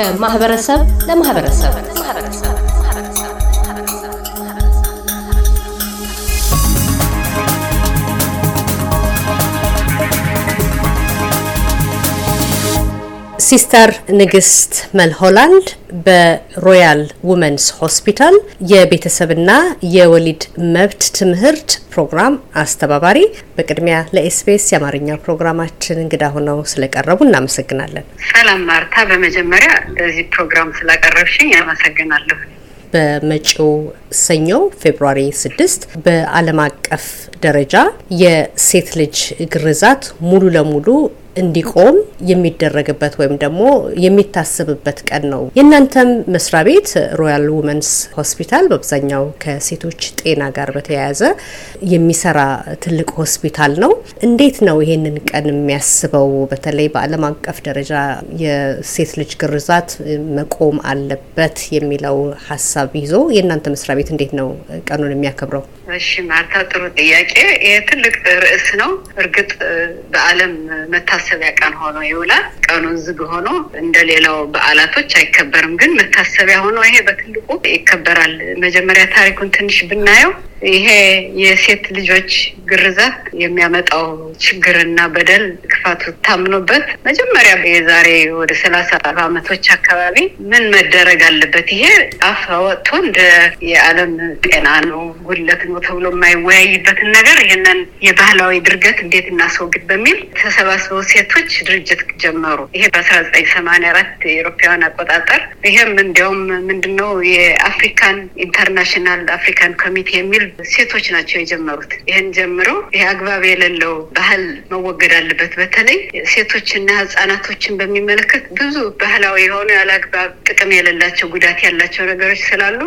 ከማህበረሰብ ለማህበረሰብ ሲስተር ንግስት መልሆላንድ በ Royal Women's Hospital የቤተሰብና የወሊድ መብት ትምህርት ፕሮግራም አስተባባሪ፣ በቅድሚያ ለኤስቢኤስ የአማርኛ ፕሮግራማችን እንግዳ ሆነው ስለቀረቡ እናመሰግናለን። ሰላም ማርታ፣ በመጀመሪያ ለዚህ ፕሮግራም ስላቀረብሽኝ አመሰግናለሁ። በመጪው ሰኞ ፌብሩዋሪ ስድስት በዓለም አቀፍ ደረጃ የሴት ልጅ ግርዛት ሙሉ ለሙሉ እንዲቆም የሚደረግበት ወይም ደግሞ የሚታሰብበት ቀን ነው። የእናንተም መስሪያ ቤት ሮያል ውመንስ ሆስፒታል በአብዛኛው ከሴቶች ጤና ጋር በተያያዘ የሚሰራ ትልቅ ሆስፒታል ነው። እንዴት ነው ይሄንን ቀን የሚያስበው? በተለይ በዓለም አቀፍ ደረጃ የሴት ልጅ ግርዛት መቆም አለበት የሚለው ሀሳብ ይዞ የእናንተ መስሪያ ቤት እንዴት ነው ቀኑን የሚያከብረው? እሺ ማርታ፣ ጥሩ ጥያቄ። ይህ ትልቅ ርዕስ ነው። እርግጥ በዓለም መታሰቢያ ቀን ሆኖ ይውላል። ቀኑ ዝግ ሆኖ እንደ ሌላው በዓላቶች አይከበርም። ግን መታሰቢያ ሆኖ ይሄ በትልቁ ይከበራል። መጀመሪያ ታሪኩን ትንሽ ብናየው ይሄ የሴት ልጆች ግርዛት የሚያመጣው ችግርና በደል ክፋቱ ታምኖበት መጀመሪያ የዛሬ ወደ ሰላሳ ዓመቶች አካባቢ ምን መደረግ አለበት፣ ይሄ አፍ ወጥቶ እንደ የዓለም ጤና ነው ጉድለት ነው ተብሎ የማይወያይበትን ነገር ይህንን የባህላዊ ድርገት እንዴት እናስወግድ በሚል ተሰባስበው ሴቶች ድርጅት ጀመሩ። ይሄ በአስራ ዘጠኝ ሰማንያ አራት የአውሮፓውያን አቆጣጠር ይሄም እንዲያውም ምንድነው የ African International African ኮሚቴ የሚል ሴቶች ናቸው የጀመሩት። ይህን ጀምሮ ይህ አግባብ የሌለው ባህል መወገድ አለበት። በተለይ ሴቶችና ህጻናቶችን በሚመለከት ብዙ ባህላዊ የሆኑ ያለ አግባብ ጥቅም የሌላቸው ጉዳት ያላቸው ነገሮች ስላሉ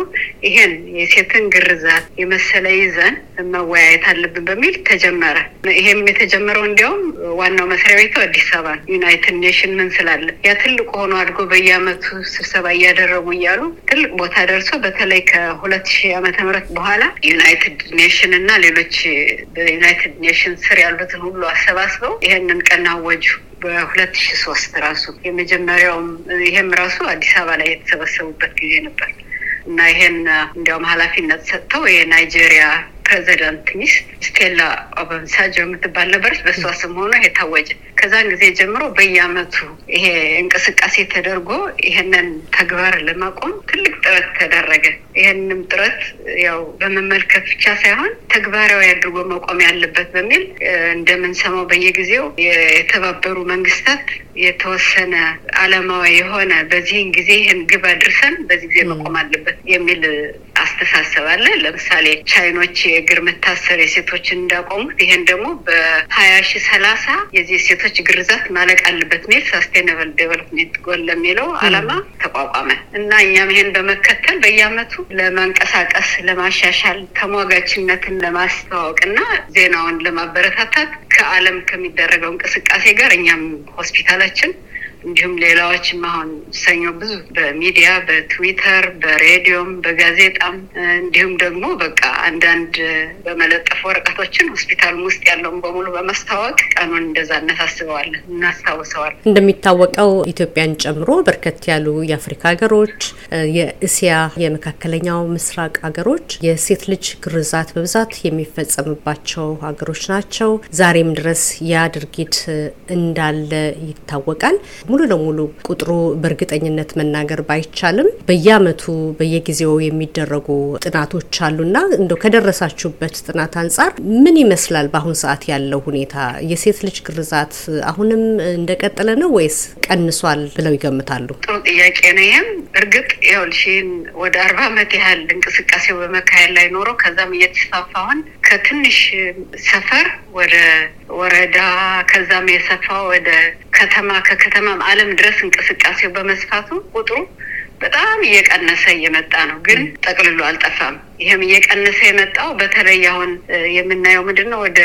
ይሄን የሴትን ግርዛት የመሰለ ይዘን መወያየት አለብን በሚል ተጀመረ። ይሄም የተጀመረው እንዲያውም ዋናው መስሪያ ቤቱ አዲስ አበባ United Nation ምን ስላለ ያ ትልቅ ሆኖ አድጎ በየአመቱ ስብሰባ እያደረጉ እያሉ ትልቅ ቦታ ደርሶ በተለይ ከሁለት ሺህ ዓመተ ምህረት በኋላ United Nation እና ሌሎች በ United Nation ስር ያሉትን ሁሉ አሰባስበው ይህንን ቀን አወጁ። በሁለት ሺ ሶስት ራሱ የመጀመሪያውም ይሄም ራሱ አዲስ አበባ ላይ የተሰበሰቡበት ጊዜ ነበር እና ይሄን እንዲያውም ኃላፊነት ሰጥተው የናይጄሪያ ፕሬዚዳንት ሚስት ስቴላ ኦባንሳጆ የምትባል ነበረች። በእሷ ስም ሆኖ ይሄ ታወጀ። ከዛን ጊዜ ጀምሮ በየአመቱ ይሄ እንቅስቃሴ ተደርጎ ይሄንን ተግባር ለማቆም ትልቅ ጥረት ተደረገ። ይህንም ጥረት ያው በመመልከት ብቻ ሳይሆን ተግባራዊ አድርጎ መቆም ያለበት በሚል እንደምንሰማው በየጊዜው የተባበሩ መንግስታት የተወሰነ አለማዊ የሆነ በዚህን ጊዜ ይህን ግብ አድርሰን በዚህ ጊዜ መቆም አለበት የሚል አስተሳሰብ አለ። ለምሳሌ ቻይኖች የእግር መታሰር የሴቶችን እንዳቆሙት ይሄን ደግሞ በሀያ ሺ ሰላሳ የዚህ ሴቶች ግርዛት ማለቅ አለበት ሚል Sustainable Development Goal ለሚለው አላማ ተቋቋመ እና እኛም ይሄን በመከተል በየአመቱ ለመንቀሳቀስ፣ ለማሻሻል፣ ተሟጋችነትን ለማስተዋወቅ እና ዜናውን ለማበረታታት ከዓለም ከሚደረገው እንቅስቃሴ ጋር እኛም ሆስፒታላችን እንዲሁም ሌላዎችም አሁን ሰኞ ብዙ በሚዲያ በትዊተር በሬዲዮም በጋዜጣም እንዲሁም ደግሞ በቃ አንዳንድ በመለጠፍ ወረቀቶችን ሆስፒታል ውስጥ ያለውን በሙሉ በማስታወቅ ቀኑን እንደዛ እናሳስበዋለን እናስታውሰዋለን። እንደሚታወቀው ኢትዮጵያን ጨምሮ በርከት ያሉ የአፍሪካ ሀገሮች፣ የእስያ፣ የመካከለኛው ምስራቅ ሀገሮች የሴት ልጅ ግርዛት በብዛት የሚፈጸምባቸው ሀገሮች ናቸው። ዛሬም ድረስ ያ ድርጊት እንዳለ ይታወቃል። ሙሉ ለሙሉ ቁጥሩ በእርግጠኝነት መናገር ባይቻልም በየአመቱ በየጊዜው የሚደረጉ ጥናቶች አሉና እንደው ከደረሳችሁበት ጥናት አንጻር ምን ይመስላል በአሁን ሰዓት ያለው ሁኔታ? የሴት ልጅ ግርዛት አሁንም እንደቀጠለ ነው ወይስ ቀንሷል ብለው ይገምታሉ? ጥሩ ጥያቄ ነው። ይህም እርግጥ ይኸውልሽን ወደ አርባ አመት ያህል እንቅስቃሴው በመካሄድ ላይ ኖሮ ከዛም እየተስፋፋ አሁን ከትንሽ ሰፈር ወደ ወረዳ ከዛም የሰፋ ወደ ከተማ ከከተማም ዓለም ድረስ እንቅስቃሴው በመስፋቱ ቁጥሩ በጣም እየቀነሰ እየመጣ ነው። ግን ጠቅልሎ አልጠፋም። ይህም እየቀነሰ የመጣው በተለይ አሁን የምናየው ምንድን ነው? ወደ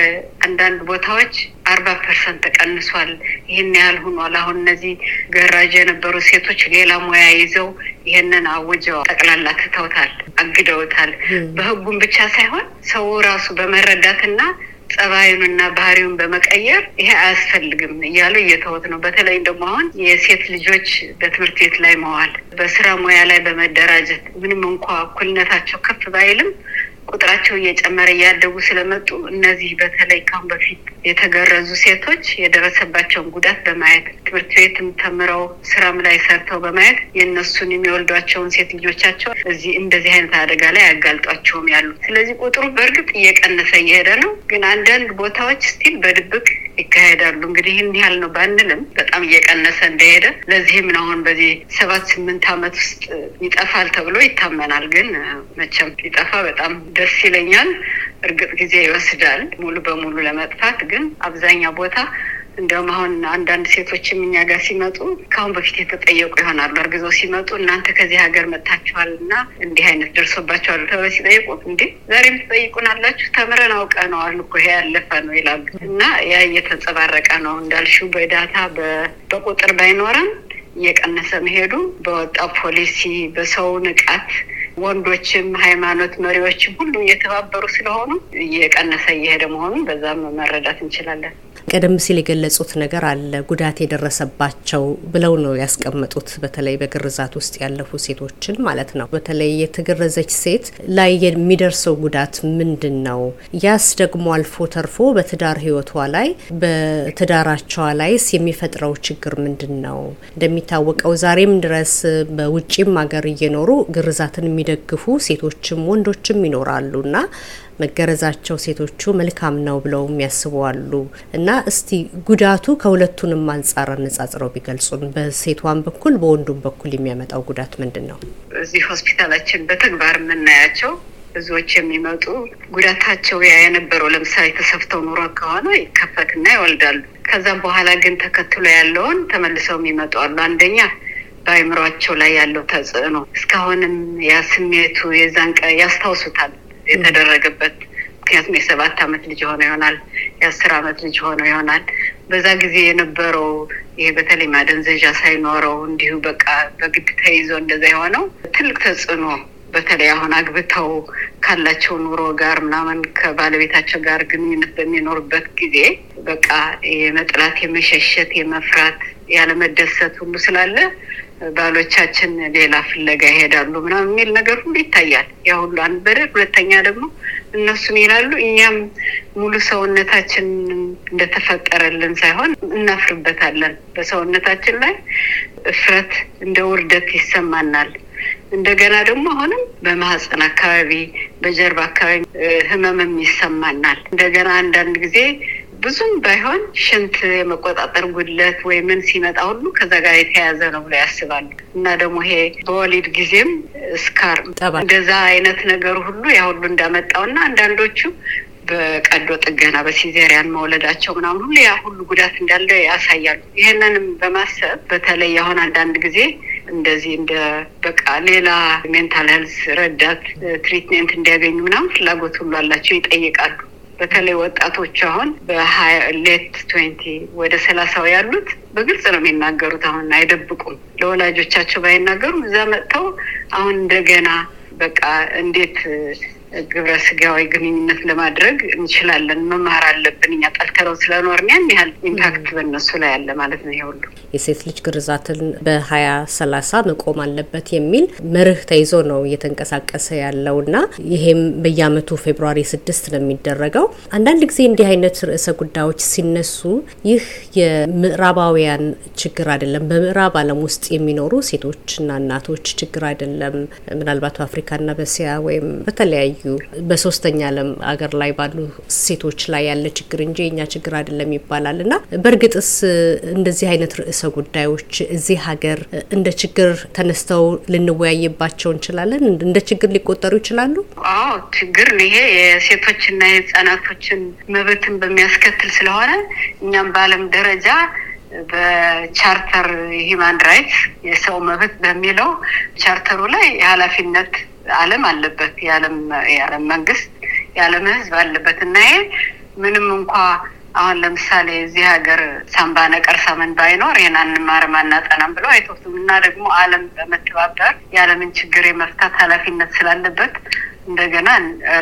አንዳንድ ቦታዎች አርባ percent ተቀንሷል። ይህን ያህል ሆኗል። አሁን እነዚህ ገራጅ የነበሩ ሴቶች ሌላ ሙያ ይዘው ይህንን አውጀው ጠቅላላ ትተውታል፣ አግደውታል። በህጉም ብቻ ሳይሆን ሰው ራሱ በመረዳትና ጸባዩንና ባህሪውን በመቀየር ይሄ አያስፈልግም እያሉ እየተወት ነው። በተለይ ደግሞ አሁን የሴት ልጆች በትምህርት ቤት ላይ መዋል፣ በስራ ሙያ ላይ በመደራጀት ምንም እንኳ እኩልነታቸው ከፍ ባይልም ቁጥራቸው እየጨመረ እያደጉ ስለመጡ እነዚህ በተለይ ካሁን በፊት የተገረዙ ሴቶች የደረሰባቸውን ጉዳት በማየት ትምህርት ቤትም ተምረው ስራም ላይ ሰርተው በማየት የእነሱን የሚወልዷቸውን ሴት ልጆቻቸው እዚህ እንደዚህ አይነት አደጋ ላይ ያጋልጧቸውም ያሉ። ስለዚህ ቁጥሩ በእርግጥ እየቀነሰ እየሄደ ነው፣ ግን አንዳንድ ቦታዎች still በድብቅ ይካሄዳሉ። እንግዲህ ይህን ያህል ነው ባንልም በጣም እየቀነሰ እንደሄደ ለዚህም ነው አሁን በዚህ ሰባት ስምንት ዓመት ውስጥ ይጠፋል ተብሎ ይታመናል። ግን መቼም ሊጠፋ በጣም ደስ ይለኛል። እርግጥ ጊዜ ይወስዳል ሙሉ በሙሉ ለመጥፋት። ግን አብዛኛው ቦታ እንዲያውም አሁን አንዳንድ ሴቶችም እኛ ጋር ሲመጡ ከአሁን በፊት የተጠየቁ ይሆናሉ። እርግዘው ሲመጡ እናንተ ከዚህ ሀገር መጥታችኋል እና እንዲህ አይነት ደርሶባቸዋል ተብለው ሲጠይቁ እንዴ ዛሬም ትጠይቁን አላችሁ? ተምረን አውቀነዋል እኮ ይሄ ያለፈ ነው ይላሉ። እና ያ እየተንጸባረቀ ነው እንዳልሽው በዳታ በቁጥር ባይኖረን እየቀነሰ መሄዱ በወጣው ፖሊሲ በሰው ንቃት ወንዶችም ሃይማኖት መሪዎችም ሁሉ እየተባበሩ ስለሆኑ እየቀነሰ እየሄደ መሆኑን በዛም መረዳት እንችላለን። ቀደም ሲል የገለጹት ነገር አለ ጉዳት የደረሰባቸው ብለው ነው ያስቀመጡት። በተለይ በግርዛት ውስጥ ያለፉ ሴቶችን ማለት ነው። በተለይ የተገረዘች ሴት ላይ የሚደርሰው ጉዳት ምንድን ነው? ያስ ደግሞ አልፎ ተርፎ በትዳር ሕይወቷ ላይ በትዳራቸዋ ላይስ የሚፈጥረው ችግር ምንድን ነው? እንደሚታወቀው ዛሬም ድረስ በውጭም ሀገር እየኖሩ ግርዛትን የሚደግፉ ሴቶችም ወንዶችም ይኖራሉ እና መገረዛቸው ሴቶቹ መልካም ነው ብለው አሉ እና እስቲ ጉዳቱ ከሁለቱንም አንጻር አነጻጽረው ቢገልጹን፣ በሴቷን በኩል በወንዱም በኩል የሚያመጣው ጉዳት ምንድን ነው? እዚህ ሆስፒታላችን በተግባር የምናያቸው ብዙዎች የሚመጡ ጉዳታቸው ያ የነበረው ለምሳሌ ተሰፍተው ኑሮ ከሆነ ይከፈትና ይወልዳሉ። ከዛም በኋላ ግን ተከትሎ ያለውን ተመልሰው የሚመጡ አሉ። አንደኛ በአይምሯቸው ላይ ያለው ተጽዕኖ እስካሁንም ያ ስሜቱ የዛን ቀን ያስታውሱታል የተደረገበት ምክንያቱም የሰባት አመት ልጅ ሆነው ይሆናል፣ የአስር አመት ልጅ ሆነው ይሆናል። በዛ ጊዜ የነበረው ይሄ በተለይ ማደንዘዣ ሳይኖረው እንዲሁ በቃ በግድ ተይዞ እንደዛ የሆነው ትልቅ ተጽዕኖ በተለይ አሁን አግብተው ካላቸው ኑሮ ጋር ምናምን ከባለቤታቸው ጋር ግንኙነት በሚኖሩበት ጊዜ በቃ የመጥላት፣ የመሸሸት፣ የመፍራት፣ ያለመደሰት ሁሉ ስላለ ባሎቻችን ሌላ ፍለጋ ይሄዳሉ ምናምን የሚል ነገር ሁሉ ይታያል። ያ ሁሉ አንድ በደል። ሁለተኛ ደግሞ እነሱም ይላሉ እኛም ሙሉ ሰውነታችን እንደተፈጠረልን ሳይሆን እናፍርበታለን። በሰውነታችን ላይ እፍረት እንደ ውርደት ይሰማናል። እንደገና ደግሞ አሁንም በማህፀን አካባቢ፣ በጀርባ አካባቢ ህመምም ይሰማናል። እንደገና አንዳንድ ጊዜ ብዙም ባይሆን ሽንት የመቆጣጠር ጉድለት ወይ ምን ሲመጣ ሁሉ ከዛ ጋር የተያያዘ ነው ብለው ያስባሉ። እና ደግሞ ይሄ በወሊድ ጊዜም እስካር እንደዛ አይነት ነገር ሁሉ ያ ሁሉ እንዳመጣው እና አንዳንዶቹ በቀዶ ጥገና በሲዜሪያን መውለዳቸው ምናምን ሁሉ ያ ሁሉ ጉዳት እንዳለ ያሳያሉ። ይህንንም በማሰብ በተለይ አሁን አንዳንድ ጊዜ እንደዚህ እንደ በቃ ሌላ mental health ረዳት treatment እንዲያገኙ ምናምን ፍላጎት ሁሉ አላቸው፣ ይጠይቃሉ። በተለይ ወጣቶች አሁን በሀያ late twenty ወደ ሰላሳው ያሉት በግልጽ ነው የሚናገሩት። አሁን አይደብቁም። ለወላጆቻቸው ባይናገሩም እዛ መጥተው አሁን እንደገና በቃ እንዴት ግብረ ስጋዊ ግንኙነት ለማድረግ እንችላለን፣ መማር አለብን። እኛ ጠልተለው ስለኖርን ያን ያህል impact በእነሱ ላይ አለ ማለት ነው። ይሄ ሁሉ የሴት ልጅ ግርዛትን በሀያ ሰላሳ መቆም አለበት የሚል መርህ ተይዞ ነው እየተንቀሳቀሰ ያለው እና ይሄም በየአመቱ ፌብሩዋሪ ስድስት ነው የሚደረገው። አንዳንድ ጊዜ እንዲህ አይነት ርዕሰ ጉዳዮች ሲነሱ ይህ የምዕራባውያን ችግር አይደለም፣ በምዕራብ ዓለም ውስጥ የሚኖሩ ሴቶችና እናቶች ችግር አይደለም፣ ምናልባት በአፍሪካና በእስያ ወይም በተለያዩ በሶስተኛ ዓለም አገር ላይ ባሉ ሴቶች ላይ ያለ ችግር እንጂ የኛ ችግር አይደለም ይባላል እና በእርግጥስ እንደዚህ አይነት ርዕሰ ጉዳዮች እዚህ ሀገር እንደ ችግር ተነስተው ልንወያይባቸው እንችላለን? እንደ ችግር ሊቆጠሩ ይችላሉ? አዎ ችግር ይሄ የሴቶችና የህጻናቶችን መብትን በሚያስከትል ስለሆነ እኛም በዓለም ደረጃ በቻርተር ሂማን ራይትስ የሰው መብት በሚለው ቻርተሩ ላይ የኃላፊነት ዓለም አለበት የዓለም መንግስት የዓለም ህዝብ አለበት። እና ይሄ ምንም እንኳ አሁን ለምሳሌ እዚህ ሀገር ሳምባ ነቀርሳ ምን ባይኖር ይህን አንማርም አናጠናም ብለው አይተውትም። እና ደግሞ ዓለም በመተባበር የዓለምን ችግር የመፍታት ኃላፊነት ስላለበት እንደገና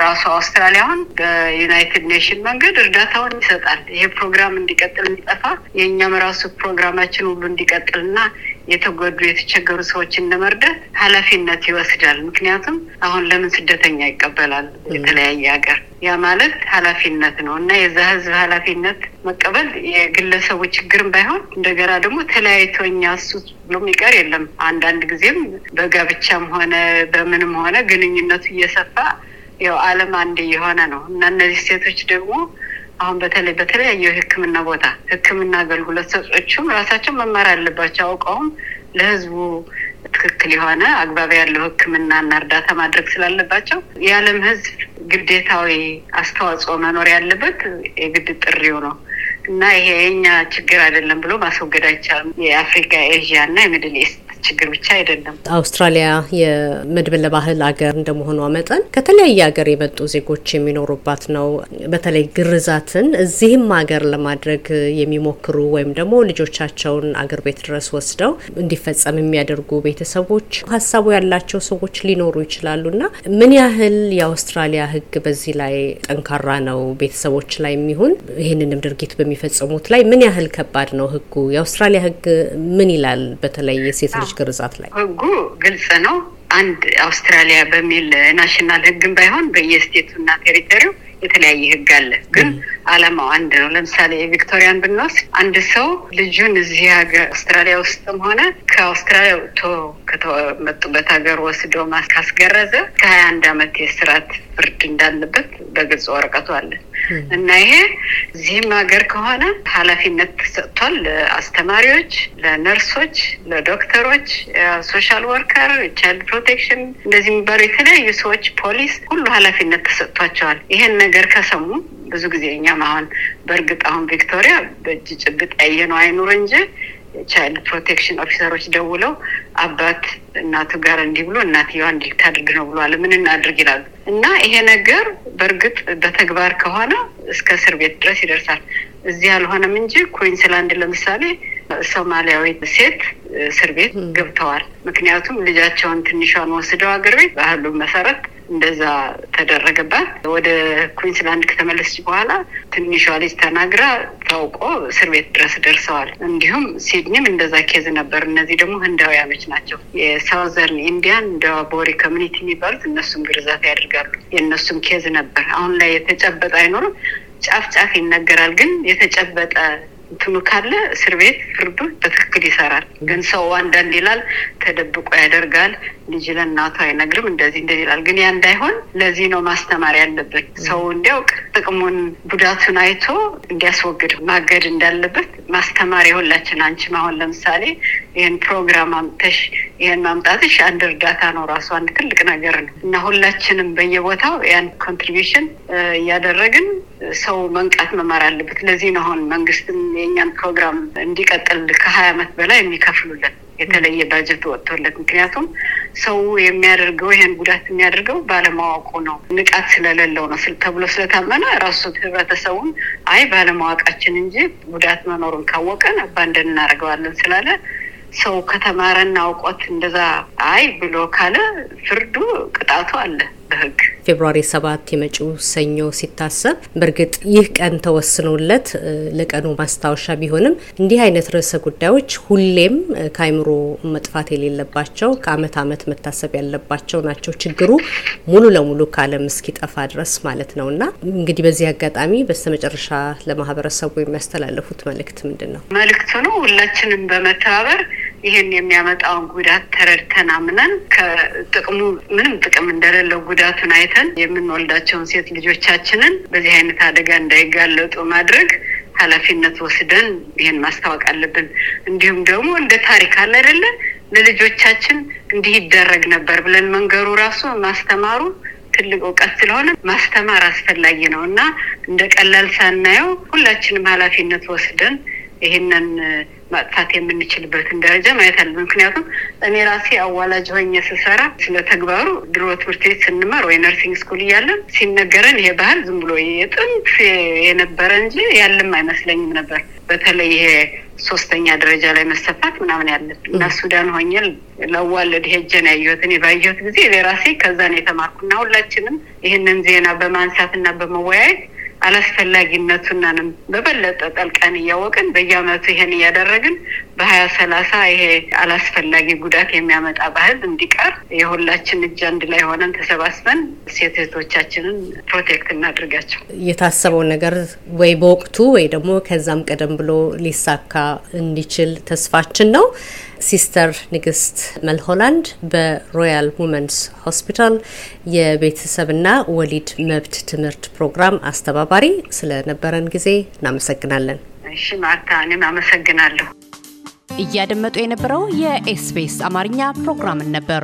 ራሱ አውስትራሊያ አሁን በዩናይትድ ኔሽን መንገድ እርዳታውን ይሰጣል። ይሄ ፕሮግራም እንዲቀጥል እንዲጠፋ የእኛም ራሱ ፕሮግራማችን ሁሉ እንዲቀጥልና የተጎዱ የተቸገሩ ሰዎችን ለመርዳት ኃላፊነት ይወስዳል። ምክንያቱም አሁን ለምን ስደተኛ ይቀበላል የተለያየ ሀገር? ያ ማለት ኃላፊነት ነው እና የዛ ህዝብ ኃላፊነት መቀበል የግለሰቡ ችግርም ባይሆን እንደገና ደግሞ ተለያይቶ እኛ እሱ ብሎ የሚቀር የለም። አንዳንድ ጊዜም በጋብቻም ሆነ በምንም ሆነ ግንኙነቱ እየሰፋ ያው ዓለም አንድ እየሆነ ነው እና እነዚህ ሴቶች ደግሞ አሁን በተለይ በተለያዩ የሕክምና ቦታ ሕክምና አገልግሎት ሰጪዎቹም ራሳቸው መማር አለባቸው። አውቀውም ለህዝቡ ትክክል የሆነ አግባብ ያለው ሕክምናና እርዳታ ማድረግ ስላለባቸው የዓለም ህዝብ ግዴታዊ አስተዋጽኦ መኖር ያለበት የግድ ጥሪው ነው እና ይሄ የኛ ችግር አይደለም ብሎ ማስወገድ አይቻልም። የአፍሪካ ኤዥያ እና የሚድል ኢስት ችግር ብቻ አይደለም። አውስትራሊያ የመድብለ ባህል ሀገር እንደመሆኗ መጠን ከተለያየ ሀገር የመጡ ዜጎች የሚኖሩባት ነው። በተለይ ግርዛትን እዚህም ሀገር ለማድረግ የሚሞክሩ ወይም ደግሞ ልጆቻቸውን አገር ቤት ድረስ ወስደው እንዲፈጸም የሚያደርጉ ቤተሰቦች ሀሳቡ ያላቸው ሰዎች ሊኖሩ ይችላሉ እና ምን ያህል የአውስትራሊያ ሕግ በዚህ ላይ ጠንካራ ነው? ቤተሰቦች ላይ የሚሆን ይህንንም ድርጊት በሚፈጽሙት ላይ ምን ያህል ከባድ ነው ሕጉ? የአውስትራሊያ ሕግ ምን ይላል? በተለይ የሴት ልጅ ግርዛት ላይ ህጉ ግልጽ ነው። አንድ አውስትራሊያ በሚል national ህግም ባይሆን በየስቴቱና territory ው የተለያየ ህግ አለ። ግን አላማው አንድ ነው። ለምሳሌ የቪክቶሪያን ብንወስድ አንድ ሰው ልጁን እዚህ ሀገር አውስትራሊያ ውስጥም ሆነ ከአውስትራሊያ ወጥቶ ከተመጡበት ሀገር ወስዶ ካስገረዘ ከሀያ አንድ አመት የስርዓት ፍርድ እንዳለበት በግልጽ ወረቀቱ አለ እና ይሄ እዚህም ሀገር ከሆነ ኃላፊነት ተሰጥቷል ለአስተማሪዎች፣ ለነርሶች፣ ለዶክተሮች፣ social worker፣ child protection እንደዚህ የሚባሉ የተለያዩ ሰዎች፣ ፖሊስ ሁሉ ኃላፊነት ተሰጥቷቸዋል። ይሄን ነገር ከሰሙ ብዙ ጊዜ እኛም አሁን በእርግጥ አሁን ቪክቶሪያ በእጅ ጭብጥ ያየነው አይኑር እንጂ child protection ኦፊሰሮች ደውለው አባት እናቱ ጋር እንዲህ ብሎ እናትየዋ እንዲህ ነው ብሏል፣ ምን እናድርግ ይላሉ። እና ይሄ ነገር በእርግጥ በተግባር ከሆነ እስከ እስር ቤት ድረስ ይደርሳል። እዚህ አልሆነም እንጂ ኩዊንስላንድ ለምሳሌ ሶማሊያዊ ሴት እስር ቤት ገብተዋል። ምክንያቱም ልጃቸውን ትንሿን ወስደው አገር ቤት ባህሉ መሰረት እንደዛ ተደረገባት። ወደ ኩዊንስላንድ ከተመለሰች በኋላ ትንሿ ልጅ ተናግራ ታውቆ እስር ቤት ድረስ ደርሰዋል። እንዲሁም ሲድኒም እንደዛ case ነበር። እነዚህ ደግሞ ህንዳውያኖች ናቸው። የ Southern Indian Dawoodi Bohra community የሚባሉት እነሱም ግርዛት ያደርጋሉ። የእነሱም case ነበር። አሁን ላይ የተጨበጠ አይኖርም። ጫፍ ጫፍ ይነገራል። ግን የተጨበጠ እንትኑ ካለ እስር ቤት ፍርዱ በትክክል ይሰራል። ግን ሰው አንዳንድ ይላል ተደብቆ ያደርጋል፣ ልጅ ለእናቱ አይነግርም፣ እንደዚህ እንደዚህ ይላል። ግን ያ እንዳይሆን ለዚህ ነው ማስተማር ያለብን። ሰው እንዲያውቅ ጥቅሙን ጉዳቱን አይቶ እንዲያስወግድ ማገድ እንዳለበት ማስተማር የሁላችን። አንቺም አሁን ለምሳሌ ይህን ፕሮግራም አምጥተሽ ይህን ማምጣትሽ አንድ እርዳታ ነው፣ ራሱ አንድ ትልቅ ነገር ነው እና ሁላችንም በየቦታው ያን contribution እያደረግን ሰው መንቃት መማር አለበት። ለዚህ ነው አሁን መንግስትም የእኛን ፕሮግራም እንዲቀጥል ከሀያ አመት በላይ የሚከፍሉለን የተለየ ባጀት ወጥቶለት። ምክንያቱም ሰው የሚያደርገው ይህን ጉዳት የሚያደርገው ባለማወቁ ነው፣ ንቃት ስለሌለው ነው ተብሎ ስለታመነ ራሱ ህብረተሰቡን አይ ባለማወቃችን እንጂ ጉዳት መኖሩን ካወቀን አባንደን እናደርገዋለን ስላለ ሰው ከተማረና አውቆት እንደዛ አይ ብሎ ካለ ፍርዱ ቅጣቱ አለ በህግ። ፌብሩዋሪ ሰባት የመጪው ሰኞ ሲታሰብ በእርግጥ ይህ ቀን ተወስኖለት ለቀኑ ማስታወሻ ቢሆንም እንዲህ አይነት ርዕሰ ጉዳዮች ሁሌም ከአይምሮ መጥፋት የሌለባቸው ከአመት አመት መታሰብ ያለባቸው ናቸው። ችግሩ ሙሉ ለሙሉ ከዓለም እስኪጠፋ ድረስ ማለት ነው እና እንግዲህ በዚህ አጋጣሚ በስተመጨረሻ ለማህበረሰቡ የሚያስተላለፉት መልእክት ምንድን ነው? መልእክቱ ነው ሁላችንም በመተባበር ይህን የሚያመጣውን ጉዳት ተረድተን አምነን ከጥቅሙ ምንም ጥቅም እንደሌለው ጉዳቱን አይተን የምንወልዳቸውን ሴት ልጆቻችንን በዚህ አይነት አደጋ እንዳይጋለጡ ማድረግ ኃላፊነት ወስደን ይህን ማስታወቅ አለብን። እንዲሁም ደግሞ እንደ ታሪክ አለ አይደለ ለልጆቻችን እንዲህ ይደረግ ነበር ብለን መንገሩ ራሱ ማስተማሩ ትልቅ እውቀት ስለሆነ ማስተማር አስፈላጊ ነው እና እንደ ቀላል ሳናየው ሁላችንም ኃላፊነት ወስደን ይህንን ማጥፋት የምንችልበትን ደረጃ ማየት አለ። ምክንያቱም እኔ ራሴ አዋላጅ ሆኜ ስሰራ ስለ ተግባሩ ድሮ ትምህርት ቤት ስንማር ወይ nursing school እያለን ሲነገረን ይሄ ባህል ዝም ብሎ የጥንት የነበረ እንጂ ያለም አይመስለኝም ነበር። በተለይ ይሄ ሶስተኛ ደረጃ ላይ መሰፋት ምናምን ያለ እና ሱዳን ሆኜ ለዋለድ ሄጀን ያየሁት እኔ ባየሁት ጊዜ ራሴ ከዛ ነው የተማርኩና ሁላችንም ይህንን ዜና በማንሳትና በመወያየት አላስፈላጊነቱናንም በበለጠ ጠልቀን እያወቅን በየአመቱ ይሄን እያደረግን በሀያ ሰላሳ ይሄ አላስፈላጊ ጉዳት የሚያመጣ ባህል እንዲቀር የሁላችን እጅ አንድ ላይ ሆነን ተሰባስበን ሴት እህቶቻችንን protect እናድርጋቸው። የታሰበው ነገር ወይ በወቅቱ ወይ ደግሞ ከዛም ቀደም ብሎ ሊሳካ እንዲችል ተስፋችን ነው። ሲስተር ንግስት መልሆላንድ በ Royal Women's Hospital የቤተሰብና ወሊድ መብት ትምህርት ፕሮግራም አስተባባሪ፣ ስለነበረን ጊዜ እናመሰግናለን። እሺ ማርታ፣ እኔም አመሰግናለሁ። እያደመጡ የነበረው የ SBS አማርኛ ፕሮግራምን ነበር።